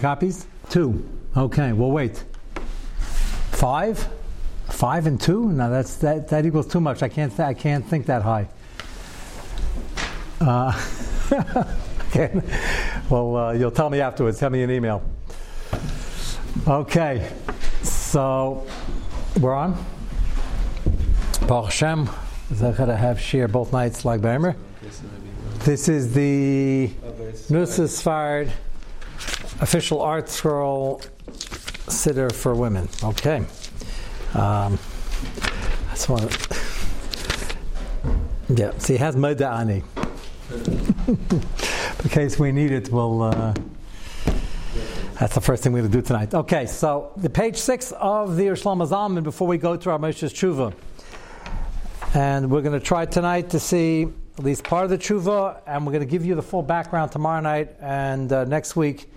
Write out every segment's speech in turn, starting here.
copies? Two. Okay, we'll wait. Five? Five and two? No, that's that, that equals too much. I can't th- I can't think that high. Uh, okay. Well, uh, you'll tell me afterwards. Send me an email. Okay. So we're on. Baruch Hashem. Zechah have share both nights like Beimer. This is the Nusa Sfard official art scroll sitter for women. Okay. Um, that's one. Yeah, see, it has Moda Ani. In case we need it, we'll. Uh, that's the first thing we're going to do tonight. Okay, so the page six of the Yerushalayim Zalman before we go to our Moshe's Tshuva. And we're going to try tonight to see at least part of the Tshuva, and we're going to give you the full background tomorrow night and uh, next week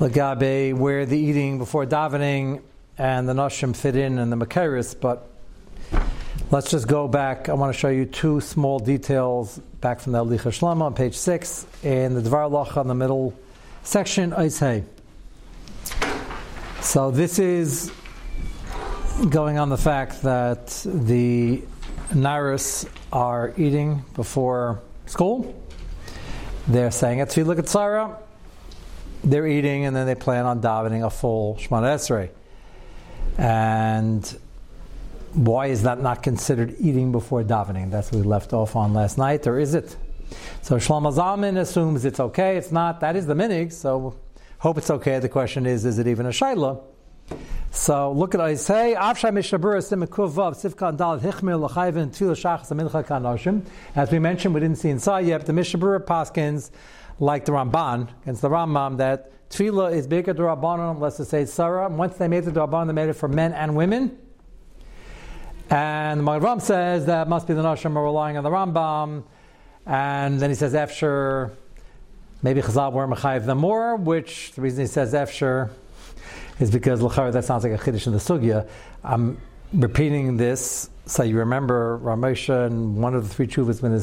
Lagabe, where the eating before davening and the Nashim fit in and the Makaris, but let's just go back. I want to show you two small details back from the Alicha Shlama on page 6 in the Dvar Lacha in the middle section, Eishei. So this is going on the fact that the Naris are eating before school. They're saying it. So you look at Ketzara, they're eating and then they plan on davening a full Shemana Esrei. And why is that not considered eating before davening? That's what we left off on last night, or is it? So Shlomo Zalman assumes it's okay. It's not. That is the minig. So hope it's okay. The question is, is it even a shaila? So look at I say Avshay Mishabura Simikuvav Sivkan Dal Hichmir Lachayvin Shachas Amincha Kanoshim. As we mentioned, we didn't see inside yet. The Mishabura Paskins like the Ramban against the Rambam that tefillah is bigger Rabbanon, let's just say Sarah. Once they made the Rabbanon, they made it for men and women. And the Magram says that must be the Nashim are relying on the Rambam. And then he says, Efsher, maybe Chazal were Mechayiv them more, which the reason he says Efsher is because Lachar, that sounds like a Chiddush in the Sugya. I'm repeating this so you remember Ramosha and one of the three chuvas going to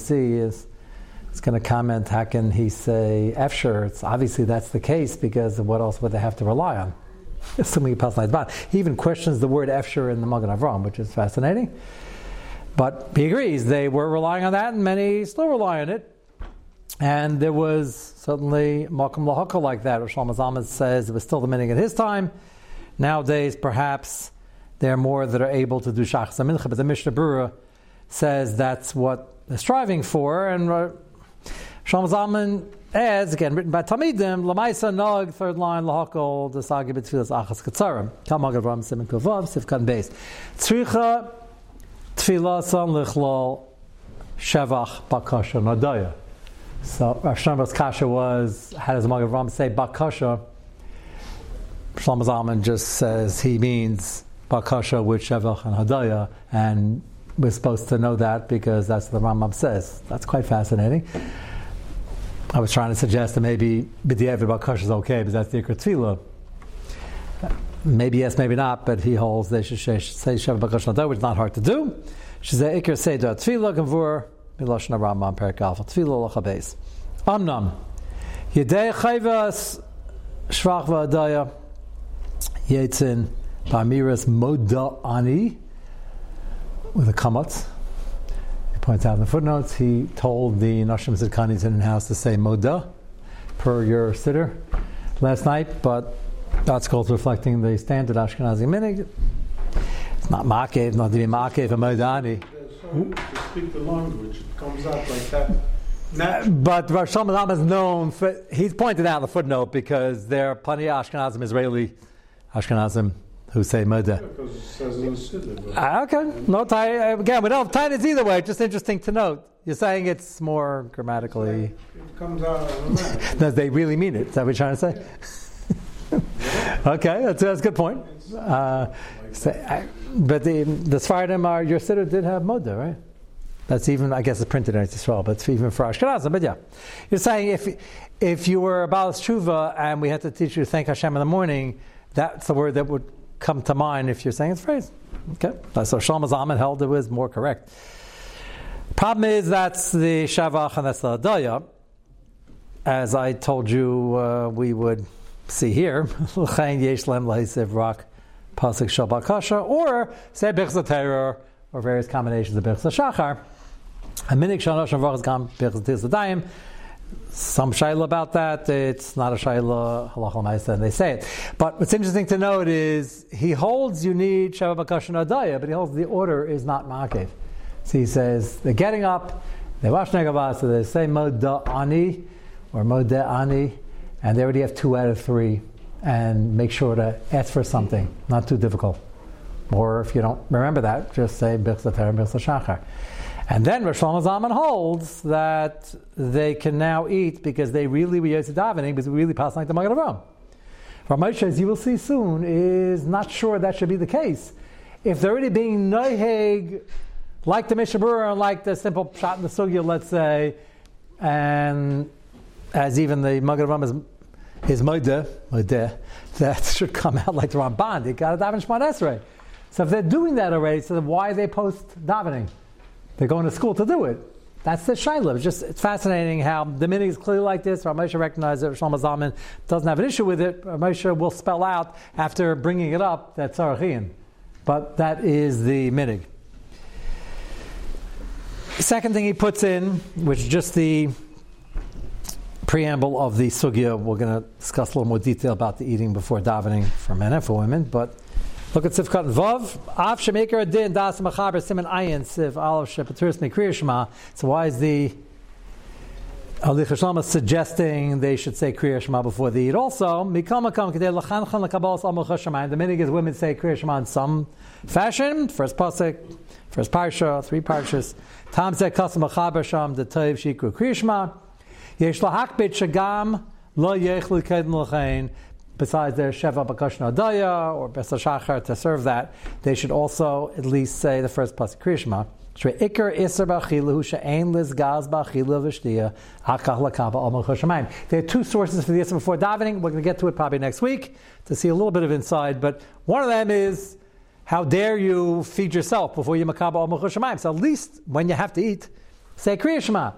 is He's going to comment, how can he say Efsher? It's obviously that's the case because what else would they have to rely on? Assuming he passes He even questions the word Efsher in the Magen Avram, which is fascinating. But he agrees they were relying on that, and many still rely on it. And there was certainly Malcolm Lahaka like that. Rosh Zalman says it was still the meaning at his time. Nowadays, perhaps there are more that are able to do Shachas but the Mishnah Berurah says that's what they're striving for, and Shlomo Zalman adds, again, written by Talmidim, Lamaisa Nog, third line, Lahakol, the Sagi B'Tfilas Achas Ketzarim, Talmud Avram Simon Kovav, Sivkan Beis. Tzricha, Tfilah San Lichlal, Shevach, Bakasha, Nadaya. So Rav Shlomo's kasha was, how does Magen Avram say Bakasha? Shlomo Zalman just says he means Bakasha with Shevach and Hadaya, and we're supposed to know that because that's what the Rambam says. That's quite fascinating. I was trying to suggest that maybe B'diavad Bakash is okay, but that's the Ikra. Maybe yes, maybe not, but he holds they should say Shav Bakash Nadar, which is not hard to do. She said Ikra Seder Tefillah Gavur Miloshna Rambam Perik Alpha Tefillah Lachabes. Amnam Yedei Chayvas Shvach V'Adaya Yetzin Bamiras Moda Ani with a kamat points out in the footnotes, he told the Nashim Zidkanis in house to say Moda per your siddur last night, but that's called reflecting the standard Ashkenazi minig. It's not Makev, not to be Makev, a Modani. The language, comes out like that. But Rosh Hashanah is known for, he's pointed out in the footnote because there are plenty of Ashkenazim, Israeli Ashkenazim who say murder. Uh, okay, no tie. Again, we don't have ties either way. Just interesting to note. You're saying it's more grammatically. It comes out of Does they really mean it? Is that what you're trying to say? okay, that's, that's a good point. Uh, so, I, but the the Sfardim are your siddur did have moda, right? That's even I guess it's printed in Israel, but it's even for Ashkenazim. But yeah, you're saying if if you were about Tshuva and we had to teach you to thank Hashem in the morning, that's the word that would come to mind if you're saying it's phrase. Okay, so Shlomo Zalman held it was more correct. Problem is that's the Shavach and that's the Adaya. As I told you, uh, we would see here, l'chain yesh lem leisiv rak pasuk shabbat kasha, or say bichza terror, or various combinations of bichza shachar. A minik shanosh avach gam tizadayim. Some shayla about that. It's not a shayla halacha and they say it. But what's interesting to note is he holds you need shabbat kasha adaya, but he holds the order is not makev. So he says they're getting up, they wash negavah, so they say moda ani or moda ani, and they already have two out of three, and make sure to ask for something, not too difficult. Or if you don't remember that, just say bichsa ter bichsa shachar. And then Rosh Zaman holds that they can now eat because they really were Yosef davening because we really passed like the Magen Avraham. Ramosha, as you will see soon, is not sure that should be the case. If they're already being noiheg like the Mishabura and like the simple shot in the Sugya, let's say, and as even the Magen Avraham is, is Moide, Moide, that should come out like the Ramban. They got a daven Shemad. So if they're doing that already, so why they post davening? They're going to school to do it. That's the Shiloh. It's just it's fascinating how the meaning is clearly like this. Ramosha recognizes it. Shlomo Zalman doesn't have an issue with it. Ramosha will spell out after bringing it up that Tzarachian. But that is the minig. Second thing he puts in, which is just the preamble of the sugya, we're going to discuss a little more detail about the eating before davening for men and for women. But look at Sivkat Vav. Av Shemaker Adin Das Machaber Simon Ayin Siv Aleph Shepaturis Mekriya So why is the Ali Chashlama suggesting they should say Kriya Shema before they eat. Also, Mikam Makam Kedei Lachanchan Lakabalas Amul Chashamayim. The minig is women say Kriya Shema in some fashion. First pasuk, first parsha, three parshas. Tam zeh kasam achaber sham toiv shikru krishma. Yesh lahakbet shagam lo yechlu kedin l'chein. Besides their sheva bakashna adaya or besa shachar to serve that, they should also at least say the first plus krishma. There are two sources for the isser before davening. We're going to get to it probably next week to see a little bit of inside, but one of them is how dare you feed yourself before you makaba al? So at least when you have to eat, say Kriya Shema.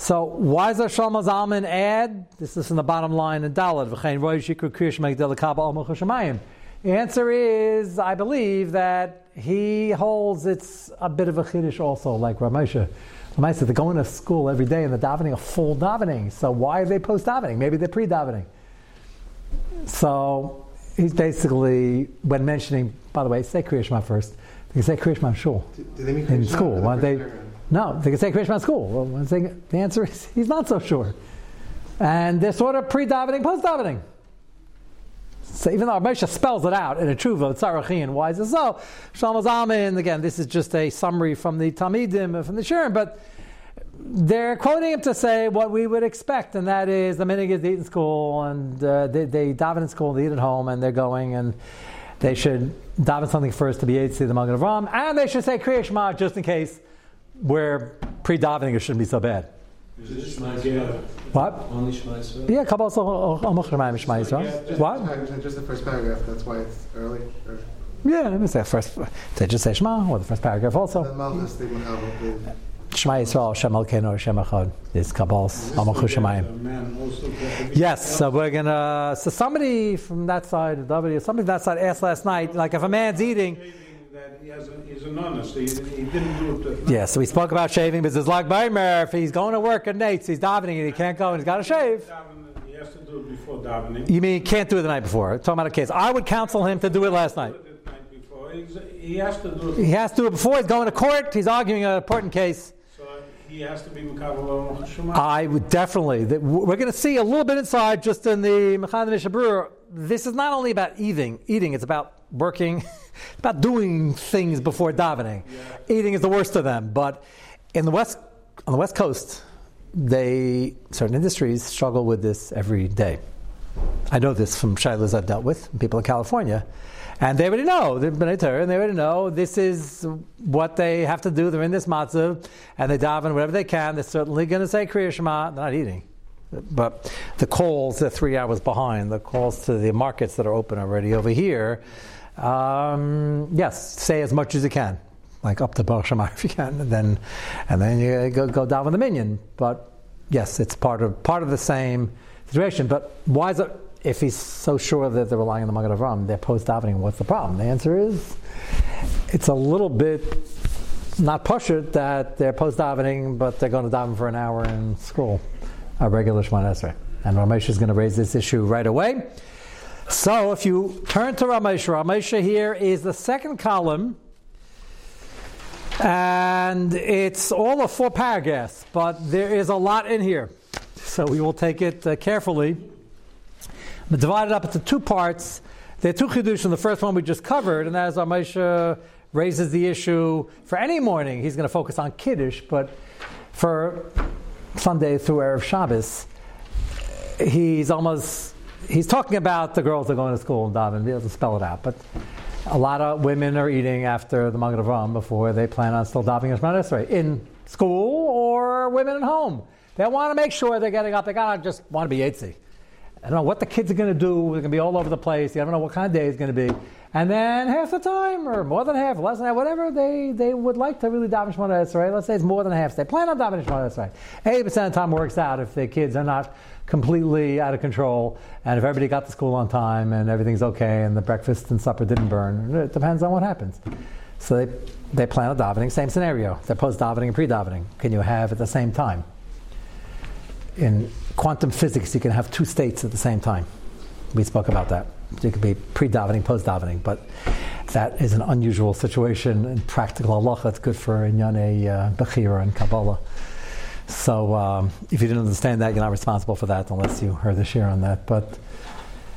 So why does Shlomo Zalman add? This is in the bottom line in Dalit. V'chein roy shikru Kriya Shema delakaba al shemayim. The answer is, I believe that he holds it's a bit of a chiddush also, like Ramosha. Ramosha, they're going to school every day and they're davening a full davening. So why are they post davening? Maybe they're pre davening. So he's basically, when mentioning, by the way, say Kriya Shema first. They say Kriya Shema shul. They mean in school? Why they? No, they can say Kriya Shema school. Well, the answer is he's not so sure. And they're sort of pre-davening, post-davening. So even though Moshe spells it out in a tshuva, tzarachian, why is it so? Shlomo Zalman, again, this is just a summary from the Talmidim, from the Shurim, but they're quoting him to say what we would expect, and that is the minig is eat in school, and uh, they, they daven in school, they eat at home, and they're going, and they should daven something first to be see the Magen Avram, and they should say Kriya Shema just in case we're pre-davening it shouldn't be so bad. What? Only Shema Yisrael? Yeah, Kabbalah uh, Shema Shema Yisrael. What? Just the first paragraph, that's why it's early? Or? Yeah, let me say first. They just say Shema, or the first paragraph also. The Malchus, they would have Shema Yisrael, Shem Elkeinu, Shem Echad. Is Kabbal's Amachu Shemayim. Yes, so we're gonna. So somebody from that side, somebody from that side asked last night, like if a man's eating. He has a, he's an honest. He, he didn't do it. Yeah, so we spoke about shaving, but it's like Baimer, if he's going to work at Nate's, he's davening and he can't go and he's got to shave. He has to do it before davening. You mean he can't do it the night before? Talking about a case. I would counsel him to do it last night. He has to do it. He has to do it before. He's going to court. He's arguing an important case. So he has to be Mekabel. I would definitely. We're going to see a little bit inside just in the Mechad Mishabur. This is not only about eating. Eating. It's about working. about doing things before davening. Yeah. Eating is the worst of them. But in the west, on the west coast, they certain industries struggle with this every day. I know this from shilas I've dealt with, people in California. And they already know, they've been and they already know this is what they have to do. They're in this matzah, and they daven whatever they can. They're certainly going to say Kriya Shema. They're not eating. But the calls, they're three hours behind. The calls to the markets that are open already over here. Um, yes, say as much as you can, like up to Baruch Shema if you can, and then, and then you go, go down with the minion. But yes, it's part of part of the same situation. But why is it if he's so sure that they're relying on the Magen Avram, they're post davening, what's the problem? The answer is it's a little bit not pushit that they're post davening, but they're going to daven for an hour in school, a regular Shemon Esrei. And Ramesh is going to raise this issue right away. So if you turn to Ramesh, Ramesh here is the second column, and it's all of four paragraphs, but there is a lot in here. So we will take it uh, carefully. But divided up into two parts. There are two chidushim. The first one we just covered, and is Ramesh raises the issue for any morning. He's going to focus on Kiddush, but for Sunday through Erev Shabbos, he's almost he's talking about the girls that are going to school and daven. He doesn't spell it out, but a lot of women are eating after the Magen Avram before they plan on still davening Shemana Esrei in school or women at home. They want to make sure they're getting up. They gotta just want to be yetzi. I don't know what the kids are going to do. They're going to be all over the place. I don't know what kind of day it's going to be. And then half the time, or more than half, less than half, whatever they, they would like to really daven Shemona Esrei. Let's say it's more than half. They plan on davening Shemona Esrei. Eighty percent of the time works out if the kids are not completely out of control, and if everybody got to school on time and everything's okay, and the breakfast and supper didn't burn. It depends on what happens. So they they plan on davening. Same scenario. They're post davening and pre davening. Can you have at the same time? In quantum physics, you can have two states at the same time. We spoke about that. You could be pre-davening, post-davening, but that is an unusual situation in practical halacha. It's good for inyane uh, bechira and kabbalah. So um, if you didn't understand that, you're not responsible for that unless you heard the share on that. But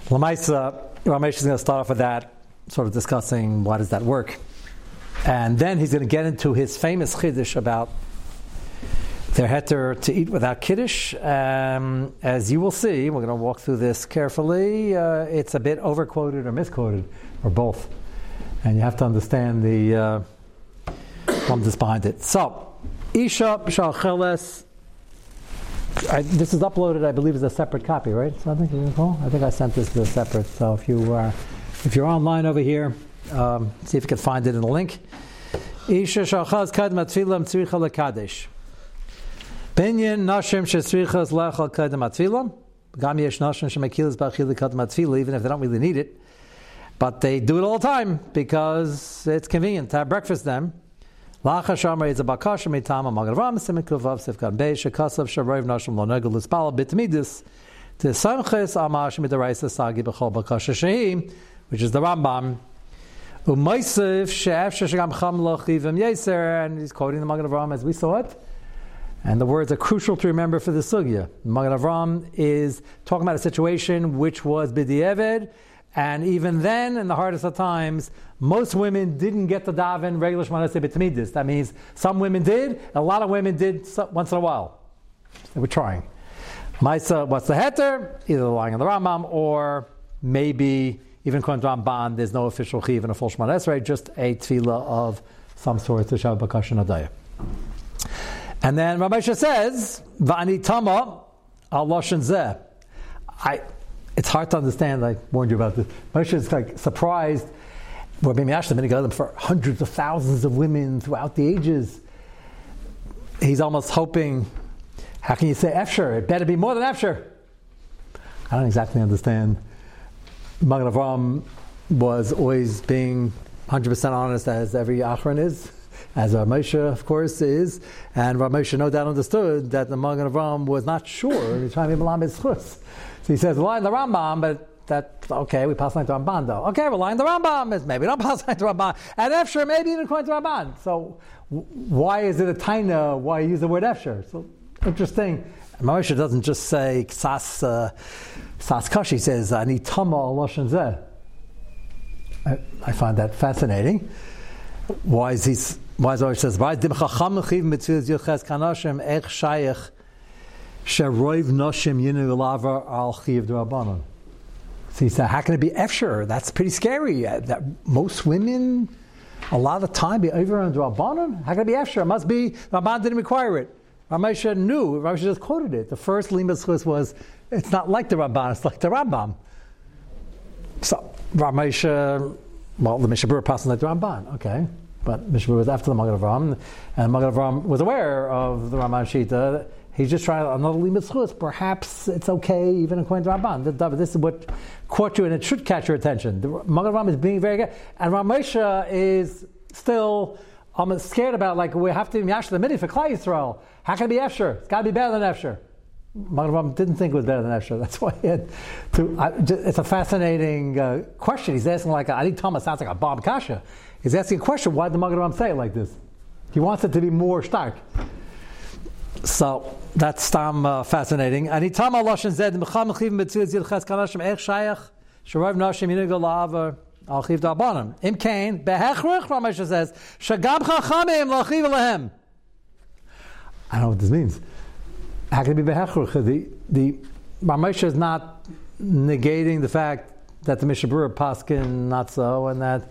Lamaisa, Ramesh is going to start off with that, sort of discussing why does that work. And then he's going to get into his famous chiddush about their heter to eat without kiddush. Um, as you will see, we're going to walk through this carefully. Uh, it's a bit overquoted or misquoted, or both, and you have to understand the uh, behind it. So, Isha Shalcheles. This is uploaded, I believe, as a separate copy, right? So I think. I think I sent this as a separate. So if you are, if you're online over here, um, see if you can find it in the link. Isha Shalcheles Kad Matfilam Tzricha Lekadesh. Binyan nashim shesrichas. Gam yesh nashim even if they don't really need it. But they do it all the time because it's convenient to have breakfast then. Lacha shamar is a bakasha mitam a magravam simikuvav sifkan bei shekasav sharoiv nashim lo negel lispal bitmidis to samches amash midaraisa sagi b'chol bakasha shehi, which is the Rambam. Umaisiv she'ef sheshagam cham lochivim yeser, and he's quoting the Magen Avraham as we saw it. And the words are crucial to remember for the sugya. Magen Avram is talking about a situation which was b'di'eved, and even then, in the hardest of times, most women didn't get to daven regular Shemana B'tamidis. That means some women did, a lot of women did once in a while. They were trying. Maisa, what's the heter? Either lying on the Rambam or maybe even according to Ramban, there's no official chiv in a full Shemana just a tefillah of some sort to Shabbat Bakashan Adayah. And then Ramesha says, Va'ani tama al zeh. I, it's hard to understand. I warned you about this. Moshe is like surprised. Well, maybe Ashton been them for hundreds of thousands of women throughout the ages. He's almost hoping, how can you say Efsher? It better be more than Efsher. I don't exactly understand. Magen Avram was always being 100% honest as every Achron is as Rav Moshe, of course, is. And Rav Moshe no doubt understood that the Magen Avram was not sure. He's trying to be Malam So he says, line the Rambam, but that okay, we pass line to Ramban though. Okay, we're line the Rambam. Maybe don't pass line to Ramban. And Efsher, maybe even according to Ramban. So why is it a taina? Why use the word Efsher? So interesting. Moshe doesn't just say sas uh, sas kashi. Says ani tama loshen zeh. I find that fascinating. Why is he why is it says, why dim chacham mechiv mitzvah yoches kanashim ech shayach sheroiv noshim yinu lava al chiv drabanon. So he said, how can it be efsher? That's pretty scary. Uh, that most women, a lot of time, be over on drabanon. How can it be efsher? It must be Rabban didn't require it. Ramesha knew. Ramesha just quoted it. The first limbas was, it's not like the Rabban, it's like the Rambam. So Ramesha, well, the Mishabur passing like the Ramban. Okay. But Mishmur was after the Magen Avram, and Magen Avram was aware of the Raman Shita, He's just trying another limit Perhaps it's okay, even according to Ramban. This is what caught you, and it should catch your attention. The Magen Ram is being very good, and Ramesha is still. I'm scared about like we have to be Yash the mini for Klai Yisrael. How can it be Efsher? It's got to be better than Efsher. Magen Ram didn't think it was better than Efsher. That's why he had to. I, it's a fascinating uh, question. He's asking like I think Thomas sounds like a Bob Kasha. He's asking a question. Why did the Magen say it like this? He wants it to be more stark. So that's tam uh, fascinating. And itam aloshin zed mecham mechivim betzil zil ches kanashim ech shayach sharav nashim yinigal la'ava al chiv da'abanim. Im kain behechrich Ramesh says shagam chachamim lachiv lehem. I don't know what this means. How can it be behechrich? The the Ramesh is not negating the fact that the Mishabura paskin not so and that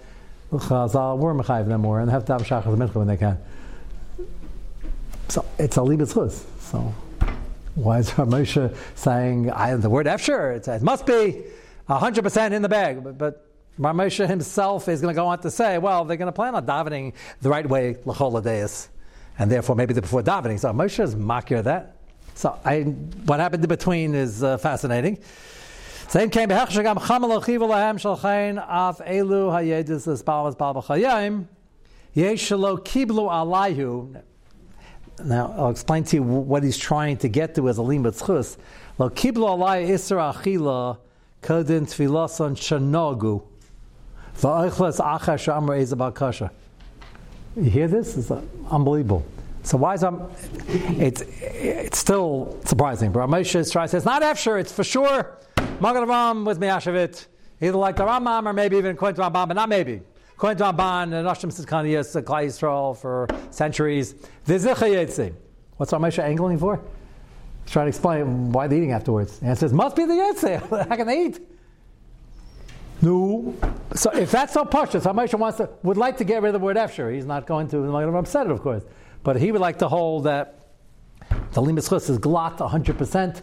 Chazal were mechayiv them more and have to have shachar when they can. So it's a libet chus. So why is Moshe saying I, the word efsher? It, it must be hundred percent in the bag, but, but Ramosha himself is going to go on to say, well, they're going to plan on davening the right way, l'chol and therefore maybe the before davening. So Moshe is makir that. So I, what happened in between is uh, fascinating. Same came behechshagam chamal achiv lahem shalchein af elu hayedis espalmas bal b'chayim yesh kiblu alayhu. Now, I'll explain to you what he's trying to get to as a limit chus. Lo kiblo alai isra achila kodin tfilason shanogu va'oichlas acha shamar ezabal kasha. You hear this? It's unbelievable. So why is um, it's it's still surprising. But Moshe is trying to say it's not after, it's for sure. Magen Avraham with Miyashavit, either like the Rambam or maybe even according to Rambam, but not maybe. According to Ramban and Nashim Siskanias, Klai Yisrael for centuries. What's Ramesh angling for? He's trying to explain why they're eating afterwards. And it says, must be the Yetzi. How can they eat? No. So if that's so pashas, Ramesh wants to would like to get rid of the word efsher. He's not going to. I'm upset it, of course. But he would like to hold that the limus is glot 100%,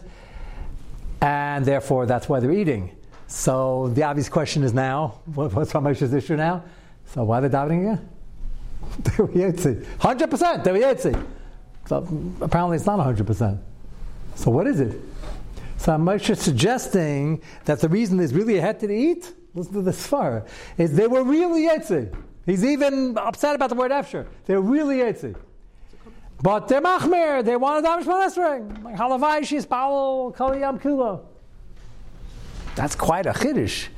and therefore that's why they're eating. So the obvious question is now, what's Ramesh's issue now? So why are they davening again? they were Yetzi. 100% they were Yetzi. So apparently it's not 100%. So what is it? So Moshe is suggesting that the reason there's really a head to eat, listen to this far, is they were really Yetzi. He's even upset about the word Efsher. They're really Yetzi. But they're Machmir. They want a daven Shemon Esrei. Like Halavai, she's Paul, Kaliyam Kulo. That's quite a chiddush.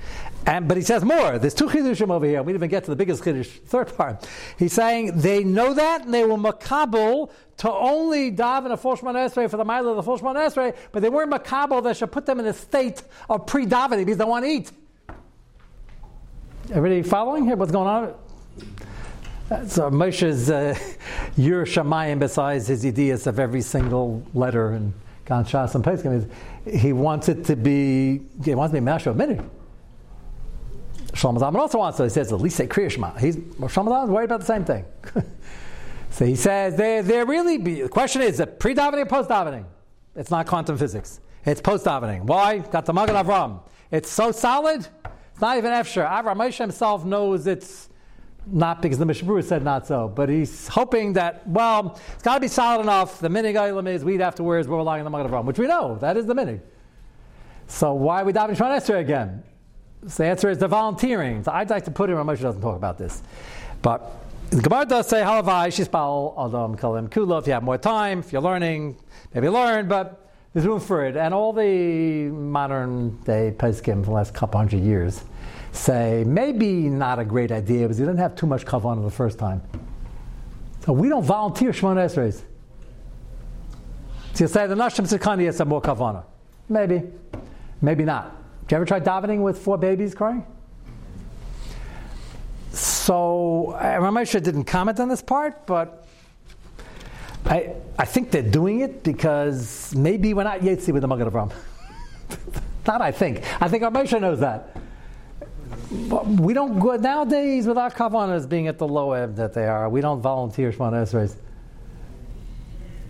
And, but he says more. There's two chidushim over here. We didn't even get to the biggest chiddush, third part. He's saying they know that and they were makabel to only daven a full esrei for the mile of the full esrei, but they weren't makabel that should put them in a state of pre-davening because they want to eat. Everybody following here? What's going on? So Moshe's uh, Yur Shamayim, besides his ideas of every single letter and Gan Shas and Pesachim, he wants it to be, he wants to be Mashal Minute. Shlomo Zalman also wants to. He says at least say Kriya Shema. He's Shlomo Zalman is worried about the same thing. so he says they're, they're really. The question is: that pre davening or post davening? It's not quantum physics. It's post davening. Why? Got the Magen Avram. It's so solid. It's not even Efsher. Avram Moshe himself knows it's not because the Mishabur said not so, but he's hoping that, well, it's got to be solid enough. The minig item is weed afterwards, we're relying on the Magen Avram, which we know, that is the minig. So why are we davening Shemon Esrei again? So the answer is the volunteering. So I'd like to put it, in, Moshe doesn't talk about this. But the Gemara does say, Halavai, Shispal, Adam, Kalim, Kula, if you have more time, if you're learning, maybe learn, but there's room for it. And all the modern day Peskim for the last couple hundred years say maybe not a great idea because you didn't have too much kavanah the first time. So we don't volunteer Shemona Esreis. So you say the Nashim Sikani has some more kavanah. Maybe, maybe not. Did you ever try davening with four babies crying? So uh, Ramesha didn't comment on this part, but I, I think they're doing it because maybe we're not Yetzi with the Magen Avram. not I think. I think our Ramesha knows that. We don't go nowadays with our kavanas being at the low end that they are. We don't volunteer Shemana Esreis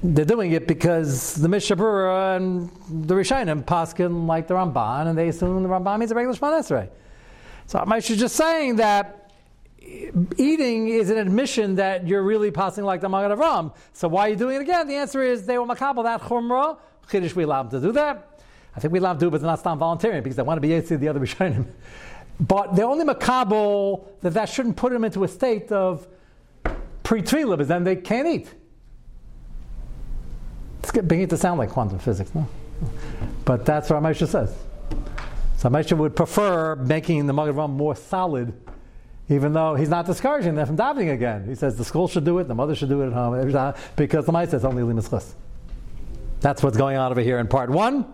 they're doing it because the Mishabura and the Rishonim paskin like the Ramban, and they assume the Ramban means a regular Shemon Esrei. So Moshe is just saying that eating is an admission that you're really passing like the Magen Avram. So why are you doing it again? The answer is they were makabel that chumrah. Chiddush we allow them to do that. I think we allow them to do it, but they're not stop volunteering because they want to be Yetzi the other Rishonim. But they're only makabel that that shouldn't put them into a state of pre-trila, because then they can't eat. It's beginning to sound like quantum physics, no? But that's what Ramesha says. So Ramesha would prefer making the Magen Avram more solid even though he's not discouraging them from davening again. He says the school should do it, the mother should do it at home, because the Maisa is only limas That's what's going on over here in part one.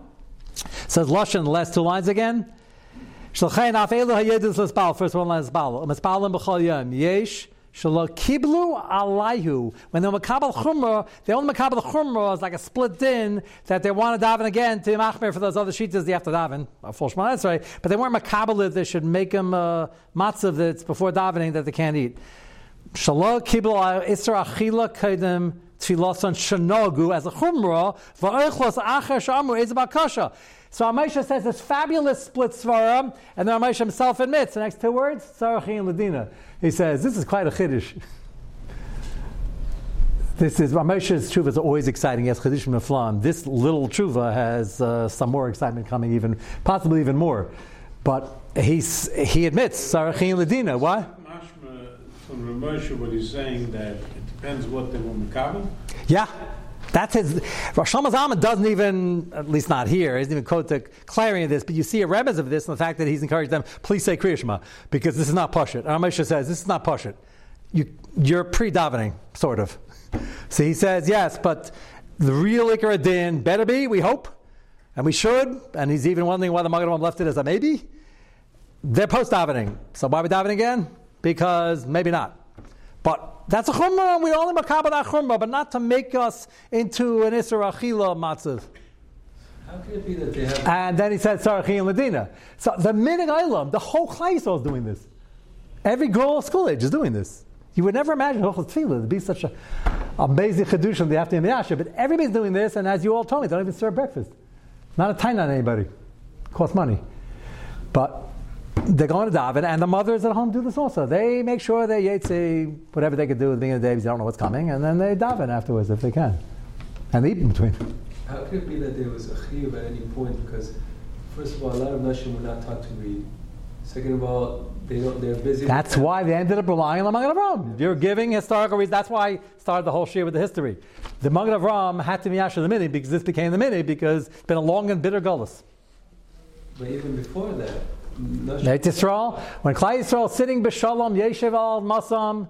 It says Lashon, the last two lines again. First one line is Shalom kiblu alayhu. When they were makabel chumrah, they only makabel chumrah is like a split din that they want to daven again to machmer for those other shitas they have to daven. A full shema, that's right. But they weren't makabel they should make them uh, matzav that's before davening that they can't eat. Shalom kiblu isra achila kaidem tfilasan shanogu as a chumrah va'oichlos acher shamru is kasha. So Amisha says this fabulous split svaram, and then Amisha himself admits the next two words, Sarachi and Ladina. He says, this is quite a chiddush. This is Ramesha's tshuva is always exciting. Yes, chiddush meflam. This little tshuva has uh, some more excitement coming, even possibly even more. But he's, he admits Sarachin Ladina. Why? Mashma from Ramesha, what he's saying that it depends what they want were makabel. Yeah. That's his. Rosh Hashanah doesn't even, at least not here, he doesn't even quote the clarity of this, but you see a rebbe of this and the fact that he's encouraged them, please say Kriyashma, because this is not Pashit. Ramesha says, this is not Pashit. You, you're pre davening, sort of. So he says, yes, but the real Ikar Din better be, we hope, and we should, and he's even wondering why the Magadam left it as a maybe. They're post davening. So why are we davening again? Because maybe not. But that's a chumrah, and we only makabel that chumrah, but not to make us into an Isra Achila matzav. How can it be that they have... And then he said, Sarach and Ladina. So the Minig Ilam, the whole Klaisel is doing this. Every girl of school age is doing this. You would never imagine Hochel Tefillah to be such a amazing Chedush on the after Yasha, but everybody's doing this, and as you all told me, they don't even serve breakfast. Not a time on anybody. Costs money. But they're going to daven, and the mothers at home do this also. They make sure they yetzi whatever they could do at the beginning of the day because they don't know what's coming, and then they daven afterwards if they can, and they eat in between. How could it be that there was a chiyuv at any point? Because first of all, a lot of nashim were not taught to read. Second of all, they don't. They're busy. That's why they ended up relying on the Magen Avram. You're giving historical reasons. That's why I started the whole shir with the history. The Magen Avram had to be Yasha the mini because this became the mini because it's been a long and bitter gullus. But even before that, Beit Yisrael, when Klai Yisrael sitting b'shalom yeshiv al masam,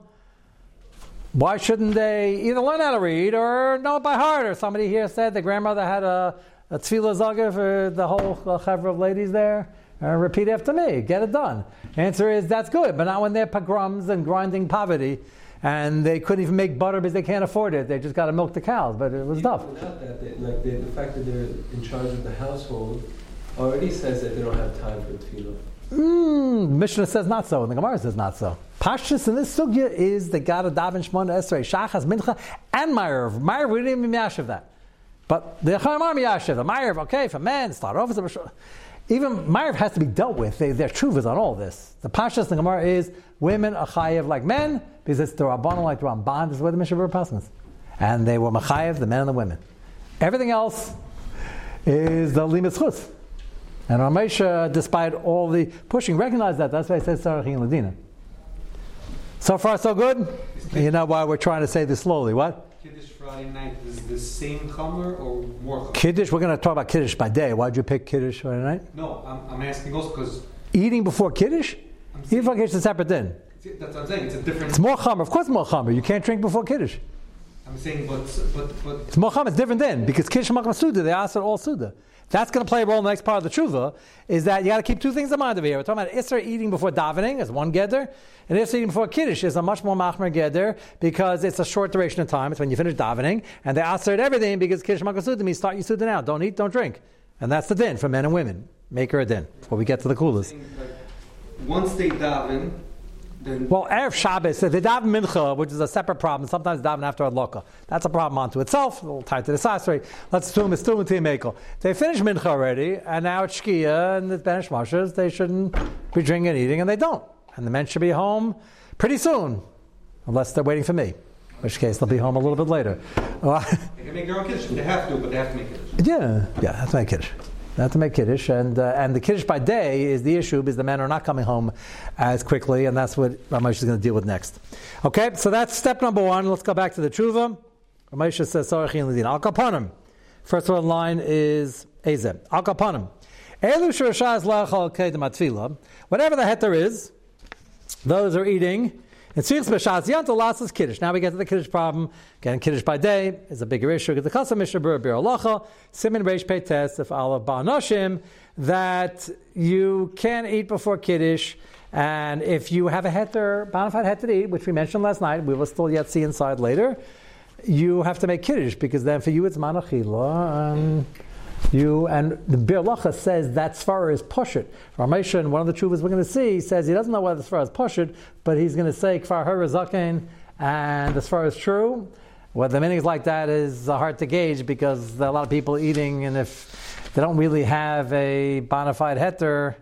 why shouldn't they either learn how to read or know it by heart? Or somebody here said the grandmother had a, a tefillah zaga for the whole chevra of ladies there. Uh, repeat after me. Get it done. Answer is that's good, but not when they're pogroms and grinding poverty, and they couldn't even make butter because they can't afford it. They just got to milk the cows, but it was Even tough. Without that, they, like they, the fact that they're in charge of the household already says that they don't have time for tefillah. Mm, Mishnah says not so, and the Gemara says not so. Pashtus in this sugya is the God of Davin Shmona Esrei, Shachas, Mincha, and Ma'ariv. Ma'ariv, we didn't even Yashiv that. But the Chaim Army Yashiv, the Ma'ariv, okay, for men, start off as a even Ma'ariv has to be dealt with. They, their truth is on all this. The Pashtus in the Gemara is women are chayiv like men, because it's the Rabbanon like the Ramban, this is where the Mishnah passes. And they were machayev, the men and the women. Everything else is the Limitz Chutz. And Ramesha, despite all the pushing, recognized that. That's why he says Sarach and Ladina. So far, so good? You know why we're trying to say this slowly. What? Kiddush Friday night is the same Chomer or more Chomer? Kiddush, we're going to talk about Kiddush by day. Why'd you pick Kiddush Friday night? No, I'm, I'm asking also because Eating before Kiddush? Eating before Kiddush is a separate din. that's what I'm saying. It's a different. It's more chamer. Of course, more chamer. You can't drink before Kiddush. I'm saying, but but but It's more chamer. It's different then because Kiddush makam suda. They ask it all suda. That's going to play a role in the next part of the tshuva. Is that you got to keep two things in mind over here. We're talking about Isra eating before davening as one geder, and Isra eating before kiddush is a much more machmer geder because it's a short duration of time. It's when you finish davening, and they assert everything because kiddush makasuda means start your suda now. Don't eat, don't drink, and that's the din for men and women. Make her a din before we get to the coolest. like, once they daven, Well, Erev Shabbos, if they daven mincha, which is a separate problem, sometimes daven after adloka. That's a problem unto itself, a little tied to the sasri. Let's assume it's still in Mekel. They finished mincha already, and now it's shkia and it's benish mashas. They shouldn't be drinking and eating, and they don't. and the men should be home pretty soon, unless they're waiting for me, in which case they'll be home a little bit later. They can make their own kiddush. They have to, but they have to make kiddush. yeah, yeah, that's my kiddush. Have to make kiddush, and uh, and the kiddush by day is the issue because the men are not coming home as quickly, and that's what Ramesh is going to deal with next. Okay, so that's step number one. Let's go back to the tshuva. Ramesh says sorachin ledin al kapanim. First one line is ezeh al kapanim. Elu shirashas lachal kedematfila. Whatever the heter is, those are eating. And Tzrichs b'shas yant lasses kiddush. Now we get to the kiddush problem. Getting kiddush by day is a bigger issue. Get the chasam mishnah bir bir alacha simin reish pei test if alav ba'anoshim that you can eat before kiddush. And if you have a heter, bonafide heter eat, which we mentioned last night, we will still yet see inside later, you have to make kiddush because then for you it's manachila. You and the Bir Lacha says that svara is poshut. Ramesha, in one of the chuvas we're going to see, says he doesn't know whether the svara is poshut, but he's going to say kfar harazakin, and the svara is true. Whether the meaning is like that is uh, hard to gauge because a lot of people eating, and if they don't really have a bona fide heter,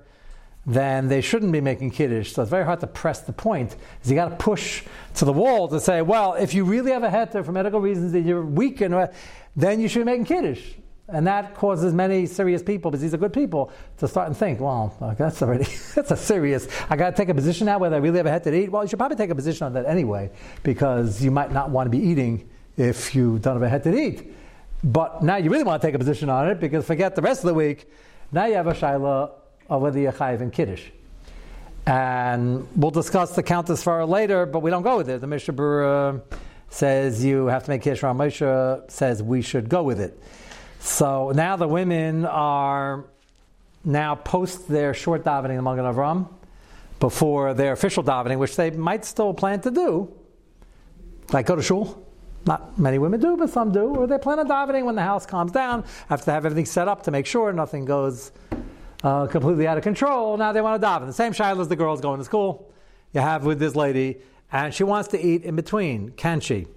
then they shouldn't be making kiddush. So it's very hard to press the point. Is you got to push to the wall to say, well, if you really have a heter for medical reasons that you're weak, and then you should be making kiddush. And that causes many serious people, because these are good people, to start and think, well, that's already, that's a serious, I got to take a position now whether I really have a head to eat. Well, you should probably take a position on that anyway, because you might not want to be eating if you don't have a head to eat. But now you really want to take a position on it, because forget the rest of the week, now you have a shaila of whether you're chayiv in kiddush. And we'll discuss the countess far later, but we don't go with it. The Mishnah Berurah says you have to make kiddush. Ramosha says we should go with it. So now the women are now post their short davening in Magen Avram before their official davening, which they might still plan to do, like go to shul. Not many women do, but some do. Or they plan on davening when the house calms down, after they have everything set up to make sure nothing goes uh, completely out of control. Now they want to daven. The same shiloh as the girls going to school. You have with this lady, and she wants to eat in between. Can she?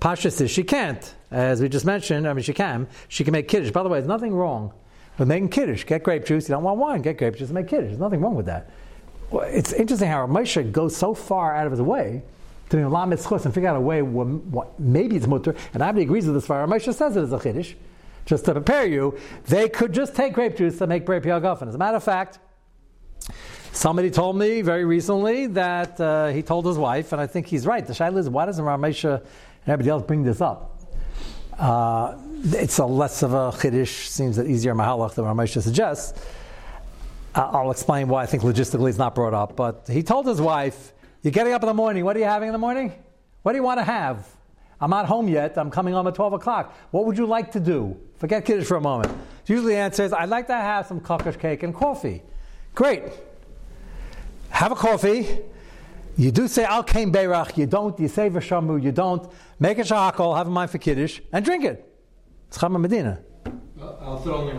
Pasha says she can't. As we just mentioned, I mean, she can. She can make kiddush. By the way, there's nothing wrong with making kiddush. Get grape juice. You don't want wine, get grape juice and make kiddush. There's nothing wrong with that. Well, it's interesting how Moshe goes so far out of his way to be Lam Mitzchus and figure out a way where, what, maybe it's mutter. And Abdi agrees with this far. Moshe says it is a kiddush. Just to prepare you, they could just take grape juice to make grape yagafen. As a matter of fact, Somebody told me very recently that uh, he told his wife, and I think he's right. The shaila is, why doesn't Ramesha and everybody else bring this up? Uh, it's a less of a chiddush, seems that easier mahalach than Ramesha suggests. Uh, I'll explain why I think logistically it's not brought up. But he told his wife, You're getting up in the morning. What are you having in the morning? What do you want to have? I'm not home yet. I'm coming home at 12 o'clock. What would you like to do? Forget kiddush for a moment. Usually the answer is, I'd like to have some kakash cake and coffee. Great. Have a coffee. You do say Al Kain Beirach, you don't, you say Vashamu, you don't. Make a shahakol, have a mind for Kiddush, and drink it. It's Chama Medina. I'll throw on your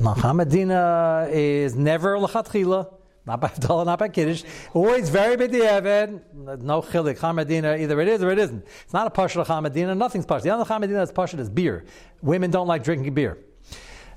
Chama Medina is never Lachatchila, not by Abdullah, not by Kiddush. Always very b'di'evet, no chilik. Chama Medina, either it is or it isn't. It's not a Pasha of Chama Medina, nothing's Pasha. The only Chama Medina that's Pasha is beer. Women don't like drinking beer.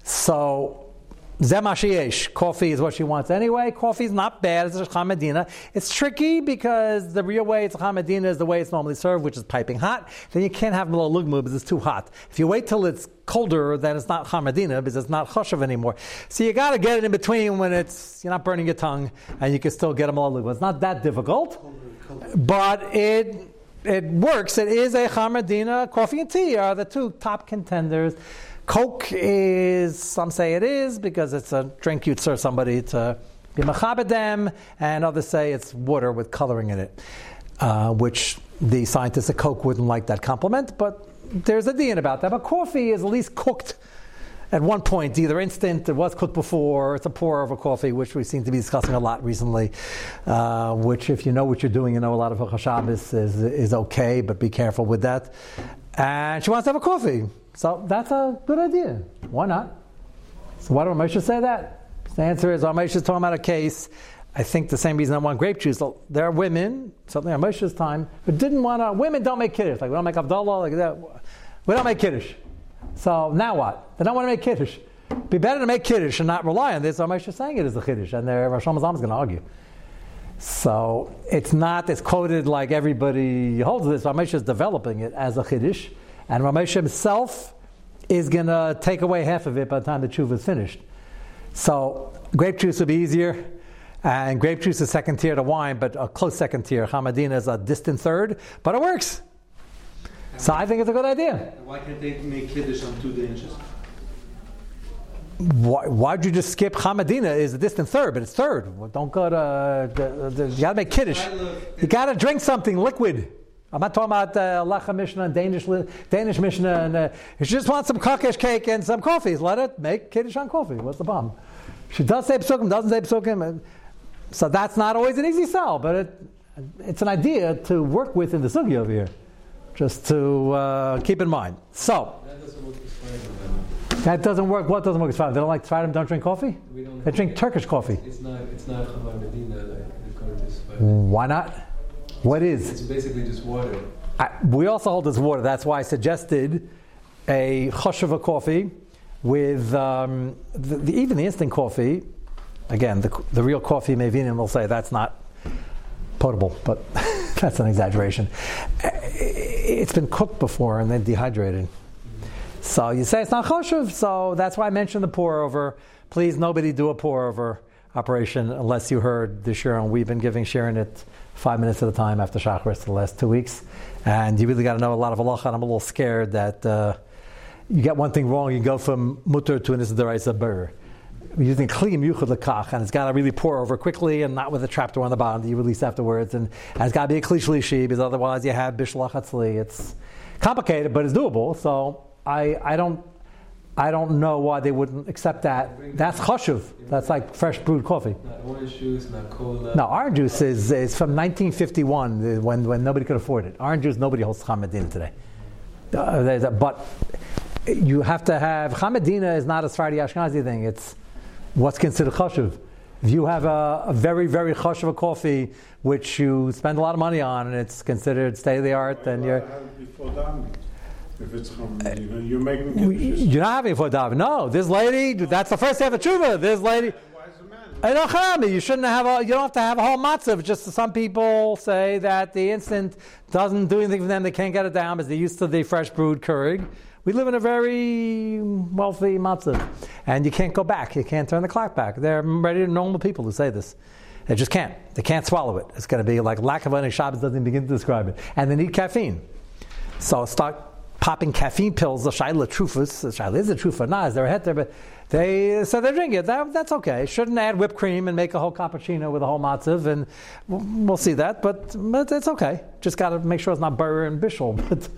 So, Zemashiesh, coffee is what she wants anyway. Coffee is not bad as a chamadina. It's tricky because the real way it's a chamadina is the way it's normally served, which is piping hot. Then you can't have malo lugmu because it's too hot. If you wait till it's colder, then it's not chamadina because it's not choshev anymore. So you got to get it in between when it's you're not burning your tongue and you can still get a malo lugmu. It's not that difficult, but it it works. It is a chamadina. Coffee and tea are the two top contenders. Coke is, some say it is, because it's a drink you'd serve somebody to be machabedem, and others say it's water with coloring in it, uh, which the scientists at Coke wouldn't like that compliment, but there's a din about that. But coffee is at least cooked at one point, either instant, it was cooked before, it's a pour over coffee, which we seem to be discussing a lot recently, uh, which if you know what you're doing, you know a lot of Shabbos is, is okay, but be careful with that. And she wants to have a coffee. So that's a good idea. Why not? So why don't Moshe say that? The answer is, Moshe is talking about a case. I think the same reason I want grape juice. There are women, certainly on Moshe's time, who didn't want to. Women don't make kiddush. Like we don't make Abdullah. Like that. We don't make kiddush. So now what? They don't want to make kiddush. Be better to make kiddush and not rely on this. Moshe is saying it is a kiddush, and there Rosh is going to argue. So it's not as quoted like everybody holds this. Ramesh is developing it as a chiddush, and Ramesh himself is going to take away half of it by the time the tshuva is finished. So grape juice would be easier, and grape juice is second tier to wine, but a close second tier. Hamadina is a distant third, but it works. So I think it's a good idea. Why can't they make kiddush on two inches? Why, why'd you just skip Hamadina? Is a distant third, but it's third. Well, don't go to. Uh, the- the- you got to make kiddush. You got to drink something liquid. I'm not talking about uh, Lacha Mishnah and Danish Danish Mishnah. And, uh, if you just wants some kokesh cake and some coffee, let it make kiddush on coffee. What's the problem? She does say psukim, doesn't say psukim. So that's not always an easy sell, but it, it's an idea to work with in the sugi over here, just to uh, keep in mind. So That doesn't work that doesn't work. What doesn't work is fine? They don't like Tzfarim, don't drink coffee. We don't. They drink Turkish coffee. It's not. It's not Medina like according to this. but Why not? What is? It's basically just water. I, we also hold this water. That's why I suggested a chosheva coffee with um, the, the, even the instant coffee. Again, the, the real coffee, Mevinim will say that's not potable, but that's an exaggeration. Uh, It's been cooked before and then dehydrated. So you say it's not choshev, so that's why I mentioned the pour over. Please, nobody do a pour over operation unless you heard the shiur. We've been giving Sharon it five minutes at a time after Shacharis the last two weeks. And you really got to know a lot of halacha, and I'm a little scared that uh, you get one thing wrong, you go from mutter to an isdaraisa burr. Using kliyim yuchad lekach, and it's got to really pour over quickly and not with a trapdoor on the bottom that you release afterwards. And, and it's got to be a kli because otherwise you have bishlach. It's complicated, but it's doable. So I, I don't I don't know why they wouldn't accept that. That's chashuv. That's like fresh brewed coffee. Not orange juice, not cola. No, orange juice is, is from 1951 uh, when, when nobody could afford it. Orange juice, nobody holds Hamadina today. Uh, a- but you have to have Hamadina is not a Sephardi Ashkenazi thing. It's what's considered chashuv. If you have a, a very, very chashuv coffee, which you spend a lot of money on, and it's considered state of the art, then you're. If it's know, you're making You're not having it for daven. No, this lady. That's the first day of tshuva. This lady. Why is the man? I don't harami. You shouldn't have. A, you don't have to have a whole matzah. Just some people say that the instant doesn't do anything for them. They can't get it down because they're used to the fresh brewed Keurig. We live in a very wealthy matzah, and you can't go back. You can't turn the clock back. They're ready, normal people who say this. They just can't. They can't swallow it. It's going to be like lack of any Shabbos doesn't even begin to describe it. And they need caffeine. So start popping caffeine pills, the Shaila Trufus. The Shaila is a Trufa, not is there a head there, but they so they drink it. That, that's okay. Shouldn't add whipped cream and make a whole cappuccino with a whole matzav, and we'll, we'll see that. But, but it's okay. Just got to make sure it's not burr and bishul. But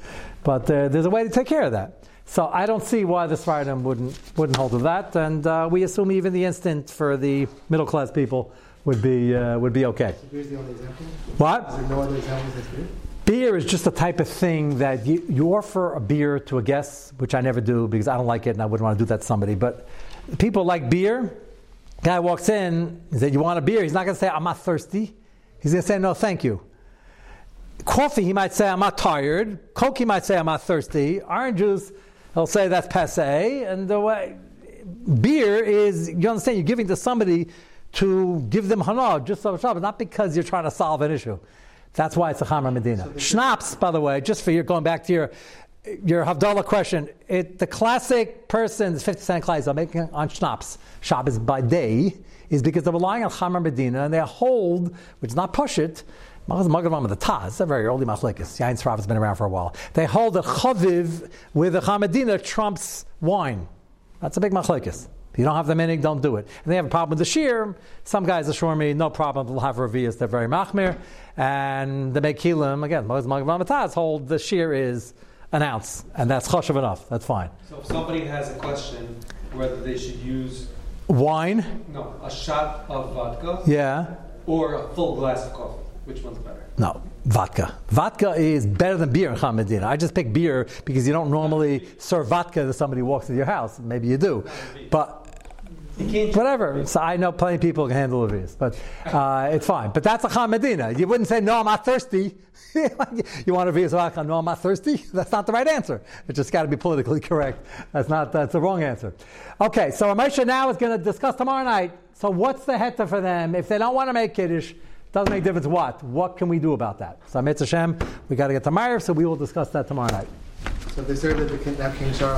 but uh, there's a way to take care of that. So I don't see why the Sfardim wouldn't wouldn't hold to that, and uh, we assume even the instant for the middle class people would be uh, would be okay. So here's the only example. What? Is there no other examples that's good? Beer is just the type of thing that you, you offer a beer to a guest, which I never do because I don't like it and I wouldn't want to do that to somebody. But people like beer. Guy walks in, he said, You want a beer? He's not going to say, I'm not thirsty. He's going to say, No, thank you. Coffee, he might say, I'm not tired. Coke, he might say, I'm not thirsty. Orange juice, he'll say, That's passe. And the way, beer is, you understand, you're giving to somebody to give them hana, just so Shabbos, not because you're trying to solve an issue. That's why it's a Chamar Medina. Schnapps, by the way, just for your going back to your your Havdalah question, it, the classic person's 50 cent class are making on Schnapps, Shabbos by day, is because they're relying on Chamar Medina and they hold, which is not Pushit, Magavam with the Taz, it's a very early machlekes. Yain Srav has been around for a while. They hold a chaviv with a chamadina trumps wine. That's a big machlekes. If you don't have the minhag, don't do it. And they have a problem with the shiur. Some guys assure me, no problem, they'll have revias, they're very machmir. And the Mekilim, again, most Magavam Taz hold the shiur is an ounce, and that's choshev enough. That's fine. So if somebody has a question whether they should use Wine, no a shot of vodka yeah. or a full glass of coffee, which one's better? No, vodka. Vodka is better than beer in Chamadina. I just pick beer because you don't normally serve vodka to somebody who walks into your house. Maybe you do. But. Whatever. So I know plenty of people who can handle a beers, but uh, it's fine. But that's a Chamadina. You wouldn't say, no, I'm not thirsty. you want a beer vodka? No, I'm not thirsty. That's not the right answer. It just got to be politically correct. That's not. That's the wrong answer. Okay, so Ramesha now is going to discuss tomorrow night. So what's the heta for them if they don't want to make kiddush? Doesn't make a difference what. What can we do about that? So Mitzvah Hashem, we got to get to Meyer, so we will discuss that tomorrow night. So they served at the King, King Charles.